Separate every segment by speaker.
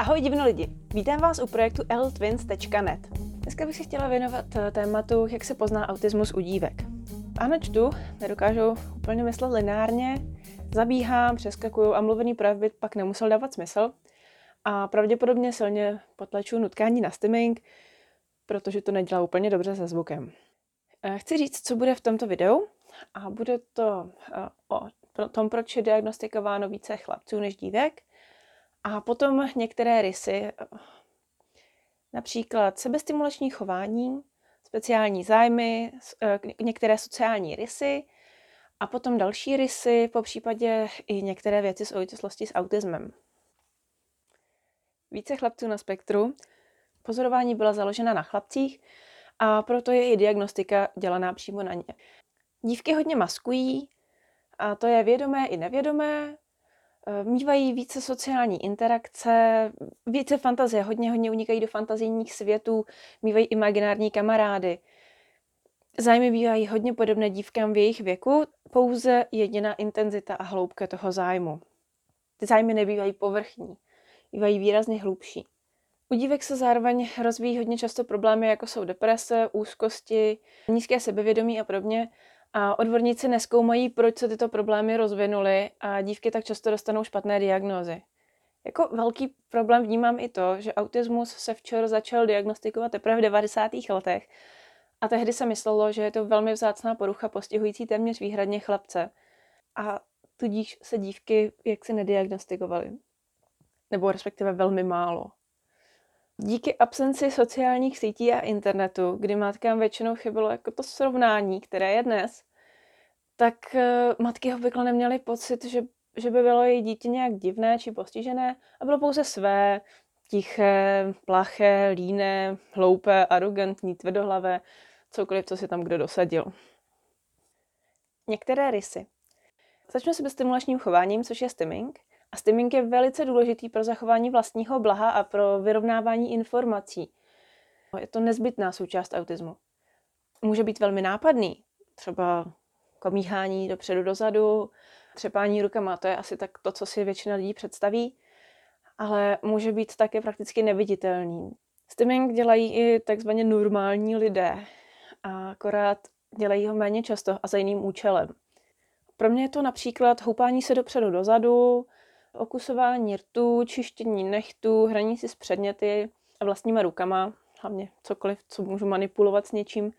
Speaker 1: Ahoj divno lidi, vítám vás u projektu ltwins.net. Dneska bych se chtěla věnovat eh, tématu, jak se pozná autismus u dívek. Ano, čtu, nedokážu úplně myslet lineárně, zabíhám, přeskakuju a mluvený projev by pak nemusel dávat smysl. A pravděpodobně silně potlačuju nutkání na stimming, protože to nedělá úplně dobře se zvukem. Eh, chci říct, co bude v tomto videu a bude to eh, o tom, proč je diagnostikováno více chlapců než dívek, a potom některé rysy, například sebestimulační chování, speciální zájmy, eh, některé sociální rysy a potom další rysy, po případě i některé věci s souvislosti s autismem. Více chlapců na spektru. Pozorování byla založena na chlapcích a proto je i diagnostika dělaná přímo na ně. Dívky hodně maskují, a to je vědomé i nevědomé, Eh, mývají více sociální interakce, více fantazie, hodně, hodně unikají do fantazijních světů, mývají imaginární kamarády. Zájmy bývají hodně podobné dívkám v jejich věku, pouze jediná intenzita a hloubka toho zájmu. Ty zájmy nebývají povrchní, bývají výrazně hlubší. U dívek se zároveň rozvíjí hodně často problémy, jako jsou deprese, úzkosti, nízké sebevědomí a podobně, a odborníci neskoumají, proč se tyto problémy rozvinuly a dívky tak často dostanou špatné diagnózy. Jako velký problém vnímám i to, že autismus se včera začal diagnostikovat teprve v 90. letech a tehdy se myslelo, že je to velmi vzácná porucha postihující téměř výhradně chlapce. A tudíž se dívky jaksi nediagnostikovaly. Nebo respektive velmi málo. Díky absenci sociálních sítí a internetu, kdy matkám většinou chybilo jako to srovnání, které je dnes, tak uh, matky obvykle neměly pocit, že, že by bylo její dítě nějak divné či postižené a bylo pouze své, tiché, plaché, líné, hloupé, arrogantní, tvrdohlavé, cokoliv, co si tam kdo dosadil. Některé rysy. Začnu se stimulačním chováním, což je stimming. A stimming je velice důležitý pro zachování vlastního blaha a pro vyrovnávání informací. Je to nezbytná součást autismu. Může být velmi nápadný, třeba komíhání dopředu dozadu, třepání rukama, to je asi tak to, co si většina lidí představí, ale může být také prakticky neviditelný. Stimming dělají i takzvaně normální lidé, a akorát dělají ho méně často a za jiným účelem. Pro mě je to například houpání se dopředu dozadu, okusování rtů, čištění nechtů, hraní si s předměty a vlastníma rukama, hlavně cokoliv, co můžu manipulovat s něčím,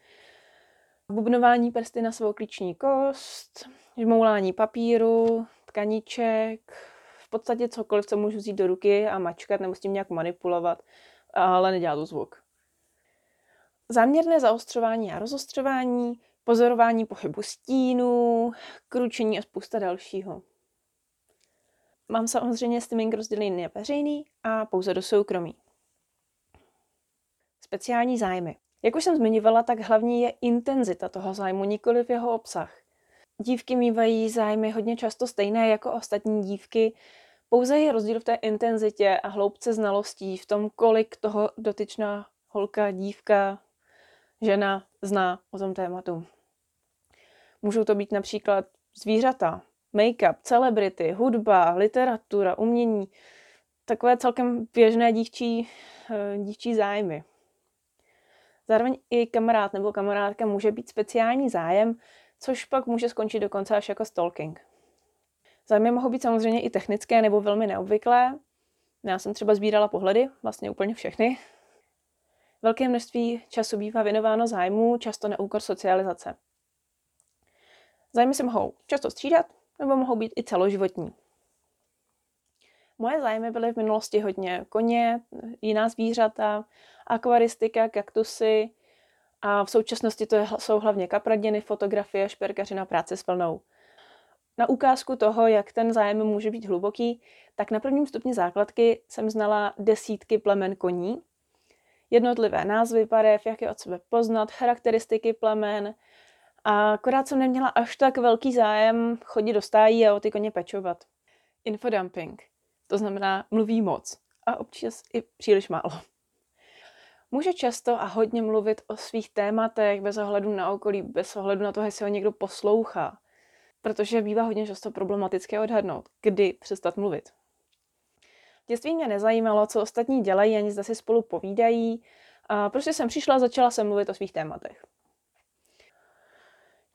Speaker 1: bubnování prsty na svou klíční kost, žmoulání papíru, tkaníček, v podstatě cokoliv, co můžu vzít do ruky a mačkat nebo s tím nějak manipulovat, ale nedělá to zvuk. Záměrné zaostřování a rozostřování, pozorování pohybu stínů, kručení a spousta dalšího. Mám samozřejmě stimming rozdělený na veřejný a pouze do soukromí. Speciální zájmy. Jak už jsem zmiňovala, tak hlavní je intenzita toho zájmu, nikoli v jeho obsah. Dívky mývají zájmy hodně často stejné jako ostatní dívky, pouze je rozdíl v té intenzitě a hloubce znalostí, v tom, kolik toho dotyčná holka, dívka, žena zná o tom tématu. Můžou to být například zvířata, make-up, celebrity, hudba, literatura, umění, takové celkem běžné dívčí, eh, dívčí zájmy. Zároveň i kamarád nebo kamarádka může být speciální zájem, což pak může skončit dokonce až jako stalking. Zájmy mohou být samozřejmě i technické nebo velmi neobvyklé. Já jsem třeba sbírala pohledy, vlastně úplně všechny. Velké množství času bývá věnováno zájmu, často na úkor socializace. Zájmy se mohou často střídat, nebo mohou být i celoživotní. Moje zájmy byly v minulosti hodně koně, jiná zvířata, akvaristika, kaktusy a v současnosti to jsou hlavně kapradiny, fotografie, šperkařina, práce s vlnou. Na ukázku toho, jak ten zájem může být hluboký, tak na prvním stupni základky jsem znala desítky plemen koní, jednotlivé názvy barev, jak je od sebe poznat, charakteristiky plemen, a akorát jsem neměla až tak velký zájem chodit do stájí a o ty koně pečovat. Infodumping. To znamená mluví moc a občas i příliš málo. Může často a hodně mluvit o svých tématech bez ohledu na okolí, bez ohledu na to, jestli ho někdo poslouchá. Protože bývá hodně často problematické odhadnout, kdy přestat mluvit. dětství mě nezajímalo, co ostatní dělají, ani zda si spolu povídají. A prostě jsem přišla a začala jsem mluvit o svých tématech.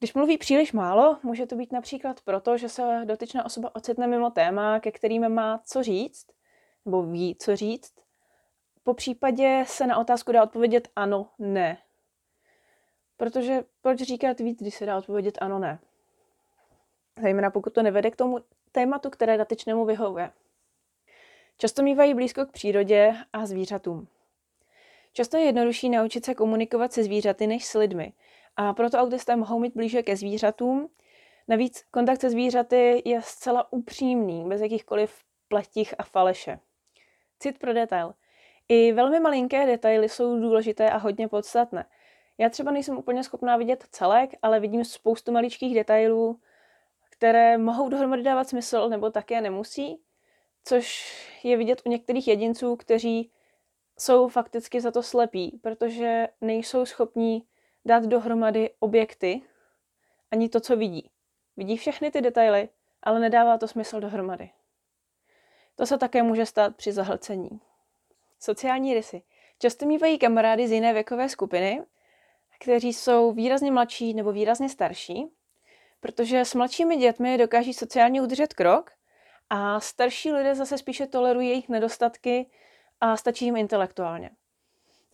Speaker 1: Když mluví příliš málo, může to být například proto, že se dotyčná osoba ocitne mimo téma, ke kterým má co říct, nebo ví, co říct. Po případě se na otázku dá odpovědět ano, ne. Protože proč říkat víc, když se dá odpovědět ano, ne? Zejména pokud to nevede k tomu tématu, které dotyčnému vyhovuje. Často mývají blízko k přírodě a zvířatům. Často je jednodušší naučit se komunikovat se zvířaty než s lidmi a proto autisté mohou mít blíže ke zvířatům. Navíc kontakt se zvířaty je zcela upřímný, bez jakýchkoliv pletích a faleše. Cit pro detail. I velmi malinké detaily jsou důležité a hodně podstatné. Já třeba nejsem úplně schopná vidět celek, ale vidím spoustu maličkých detailů, které mohou dohromady dávat smysl nebo také nemusí, což je vidět u některých jedinců, kteří jsou fakticky za to slepí, protože nejsou schopní dát dohromady objekty ani to, co vidí. Vidí všechny ty detaily, ale nedává to smysl dohromady. To se také může stát při zahlcení. Sociální rysy. Často mývají kamarády z jiné věkové skupiny, kteří jsou výrazně mladší nebo výrazně starší, protože s mladšími dětmi dokáží sociálně udržet krok a starší lidé zase spíše tolerují jejich nedostatky a stačí jim intelektuálně.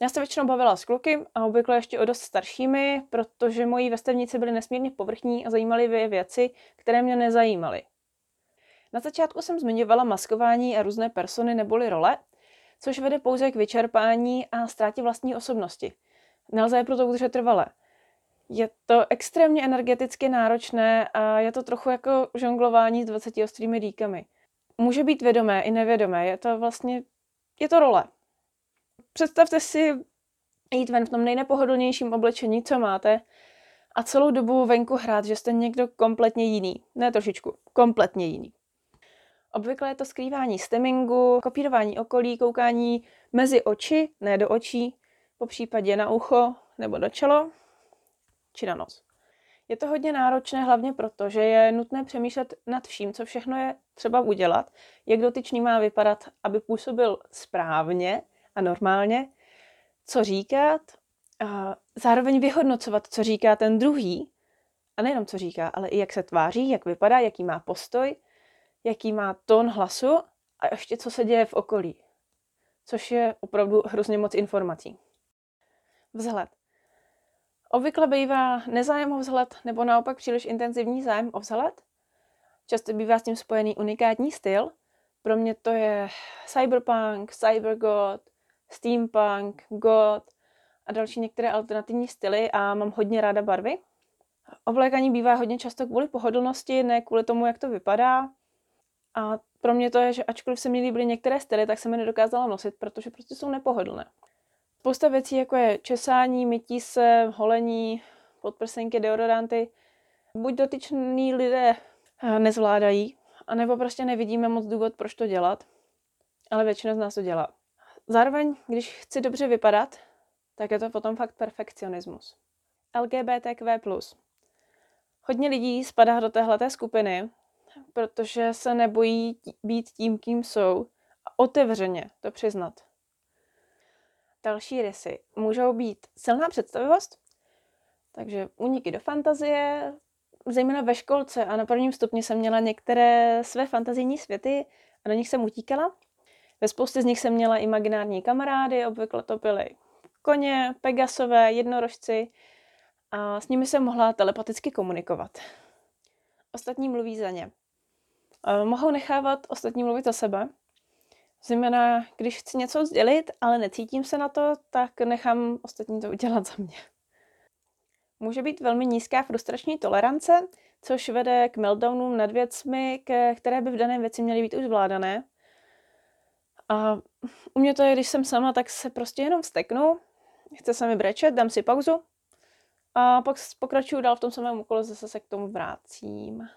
Speaker 1: Já se většinou bavila s kluky a obvykle ještě o dost staršími, protože moji vrstevníci byli nesmírně povrchní a zajímaly věci, které mě nezajímaly. Na začátku jsem zmiňovala maskování a různé persony neboli role, což vede pouze k vyčerpání a ztrátě vlastní osobnosti. Nelze je proto udržet trvale. Je to extrémně energeticky náročné a je to trochu jako žonglování s 20 ostrými dýkami. Může být vědomé i nevědomé, je to vlastně, je to role. Představte si jít ven v tom nejnepohodlnějším oblečení, co máte, a celou dobu venku hrát, že jste někdo kompletně jiný. Ne trošičku, kompletně jiný. Obvykle je to skrývání stemmingu, kopírování okolí, koukání mezi oči, ne do očí, po případě na ucho nebo do čelo, či na nos. Je to hodně náročné hlavně proto, že je nutné přemýšlet nad vším, co všechno je třeba udělat, jak dotyčný má vypadat, aby působil správně a normálně, co říkat, a zároveň vyhodnocovat, co říká ten druhý, a nejenom co říká, ale i jak se tváří, jak vypadá, jaký má postoj, jaký má tón hlasu a ještě co se děje v okolí. Což je opravdu hrozně moc informací. Vzhled. Obvykle bývá nezájem o vzhled nebo naopak příliš intenzivní zájem o vzhled. Často bývá s tím spojený unikátní styl. Pro mě to je cyberpunk, cybergod, steampunk, god a další některé alternativní styly a mám hodně ráda barvy. Oblékání bývá hodně často kvůli pohodlnosti, ne kvůli tomu, jak to vypadá. A pro mě to je, že ačkoliv se mi líbily některé styly, tak jsem je nedokázala nosit, protože prostě jsou nepohodlné. Spousta věcí, jako je česání, mytí se, holení, podprsenky, deodoranty, buď dotyčný lidé eh, nezvládají, anebo prostě nevidíme moc důvod, proč to dělat, ale většina z nás to dělá. Zároveň, když chci dobře vypadat, tak je to potom fakt perfekcionismus. LGBTQ+. Hodně lidí spadá do téhleté skupiny, protože se nebojí být tím, kým jsou a otevřeně to přiznat. Další rysy můžou být silná představivost, takže úniky do fantazie, zejména ve školce a na prvním stupni jsem měla některé své fantazijní světy a do nich jsem utíkala. Ve spoustě z nich jsem měla imaginární kamarády, obvykle to byly koně, pegasové, jednorožci a s nimi jsem mohla telepaticky komunikovat. Ostatní mluví za ně. Mohou nechávat ostatní mluvit za sebe, Zejména, když chci něco sdělit, ale necítím se na to, tak nechám ostatní to udělat za mě. Může být velmi nízká frustrační tolerance, což vede k meltdownům nad věcmi, které by v dané věci měly být už zvládané. A u mě to je, když jsem sama, tak se prostě jenom vsteknu, chce se mi brečet, dám si pauzu a pak pokračuju dál v tom samém úkolu, zase se k tomu vrátím.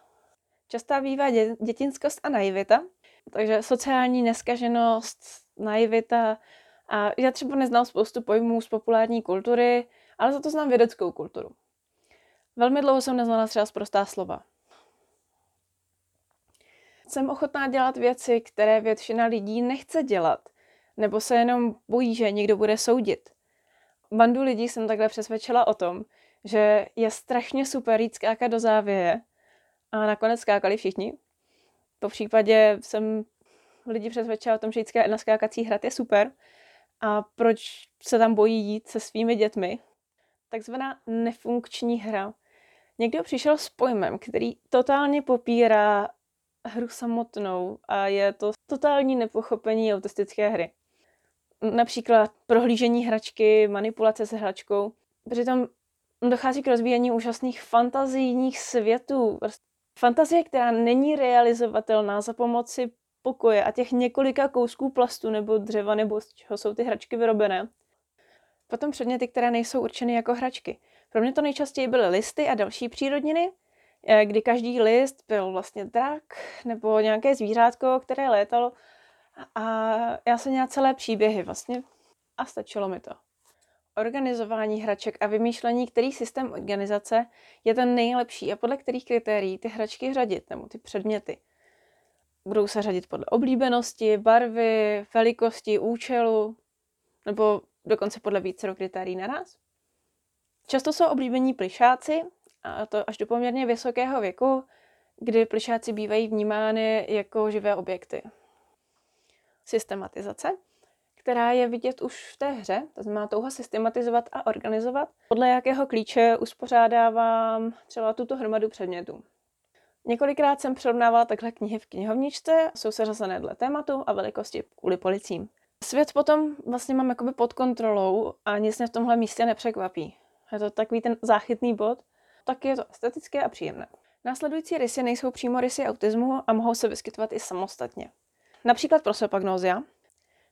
Speaker 1: Častá bývá dětinskost a naivita, takže sociální neskaženost, naivita. A já třeba neznám spoustu pojmů z populární kultury, ale za to znám vědeckou kulturu. Velmi dlouho jsem neznala třeba zprostá slova. Jsem ochotná dělat věci, které většina lidí nechce dělat, nebo se jenom bojí, že někdo bude soudit. Bandu lidí jsem takhle přesvědčila o tom, že je strašně super jít skákat do závěje a nakonec skákali všichni. Po případě jsem lidi přesvědčila o tom, že jít na skákací hrad je super a proč se tam bojí jít se svými dětmi. Takzvaná nefunkční hra. Někdo přišel s pojmem, který totálně popírá hru samotnou a je to totální nepochopení autistické hry. Například prohlížení hračky, manipulace s hračkou. Přitom dochází k rozvíjení úžasných fantazijních světů. Fantazie, která není realizovatelná za pomoci pokoje a těch několika kousků plastu nebo dřeva nebo z čeho jsou ty hračky vyrobené. Potom předměty, které nejsou určeny jako hračky. Pro mě to nejčastěji byly listy a další přírodniny, kdy každý list byl vlastně drak nebo nějaké zvířátko, které létalo a já jsem měla celé příběhy vlastně a stačilo mi to. Organizování hraček a vymýšlení, který systém organizace je ten nejlepší a podle kterých kritérií ty hračky řadit nebo ty předměty. Budou se řadit podle oblíbenosti, barvy, velikosti, účelu nebo dokonce podle více kritérií naraz. Často jsou oblíbení plišáci, a to až do poměrně vysokého věku, kdy plišáci bývají vnímány jako živé objekty. Systematizace, která je vidět už v té hře, to znamená touha systematizovat a organizovat, podle jakého klíče uspořádávám třeba tuto hromadu předmětů. Několikrát jsem přirovnávala takhle knihy v knihovničce, jsou seřazené dle tématu a velikosti kvůli policím. Svět potom vlastně mám jakoby pod kontrolou a nic mě v tomhle místě nepřekvapí. Je to takový ten záchytný bod, tak je to estetické a příjemné. Následující rysy nejsou přímo rysy autismu a mohou se vyskytovat i samostatně. Například prosopagnózia,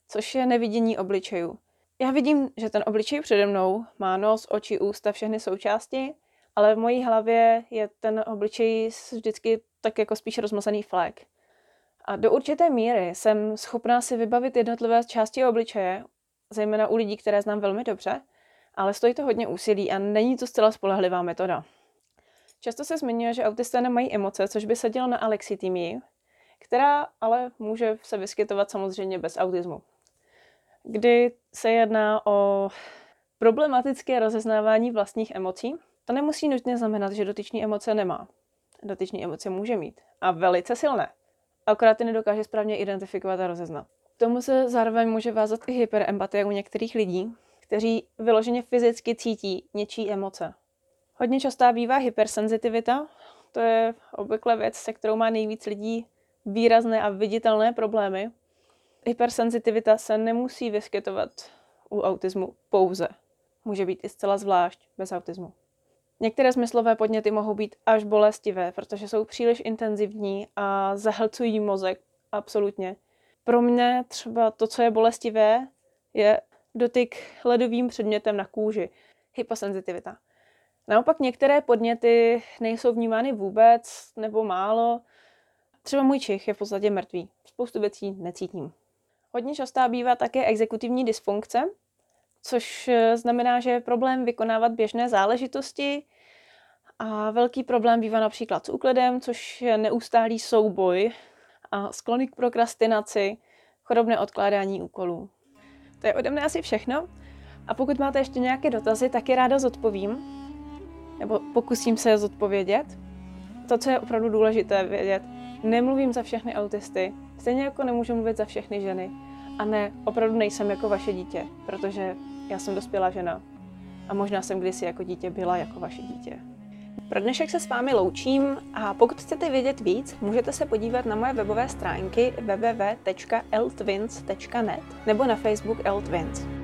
Speaker 1: což je nevidění obličejů. Já vidím, že ten obličej přede mnou má nos, oči, ústa, všechny součásti, ale v mojí hlavě je ten obličej vždycky tak jako spíš rozmazaný flek. A do určité míry jsem schopná si vybavit jednotlivé části obličeje, zejména u lidí, které znám velmi dobře, ale stojí to hodně úsilí a není to zcela spolehlivá metoda. Často se zmiňuje, že autisté nemají emoce, což by se dělo na alexitymii, která ale může se vyskytovat samozřejmě bez autismu. Kdy se jedná o problematické rozeznávání vlastních emocí, to nemusí nutně znamenat, že dotyčný emoce nemá. Dotyčný emoce může mít a velice silné. Akorát ty nedokáže správně identifikovat a rozeznat. K tomu se zároveň může vázat i hyperempatie u některých lidí, kteří vyloženě fyzicky cítí něčí emoce. Hodně častá bývá hypersenzitivita, to je obvykle věc, se kterou má nejvíc lidí výrazné a viditelné problémy. Hypersenzitivita se nemusí vyskytovat u autismu pouze. Může být i zcela zvlášť bez autismu. Některé smyslové podněty mohou být až bolestivé, protože jsou příliš intenzivní a zahlcují mozek absolutně. Pro mě třeba to, co je bolestivé, je dotyk ledovým předmětem na kůži, hyposenzitivita. Naopak některé podněty nejsou vnímány vůbec nebo málo. Třeba můj čich je v podstatě mrtvý. Spoustu věcí necítím. Hodně častá bývá také exekutivní dysfunkce, což eh, znamená, že je problém vykonávat běžné záležitosti a velký problém bývá například s úklidem, což je neustálý souboj a sklony k prokrastinaci, chorobné odkládání úkolů. To je ode mne asi všechno. A pokud máte ještě nějaké dotazy, tak je ráda zodpovím. Nebo pokusím se je zodpovědět. To, co je opravdu důležité vědět, nemluvím za všechny autisty, stejně jako nemůžu mluvit za všechny ženy. A ne, opravdu nejsem jako vaše dítě, protože já jsem dospělá žena. A možná jsem kdysi jako dítě byla jako vaše dítě. Pro dnešek se s vámi loučím a pokud chcete vědět víc, můžete se podívat na moje webové stránky www.eltwins.net nebo na Facebook Eltwins.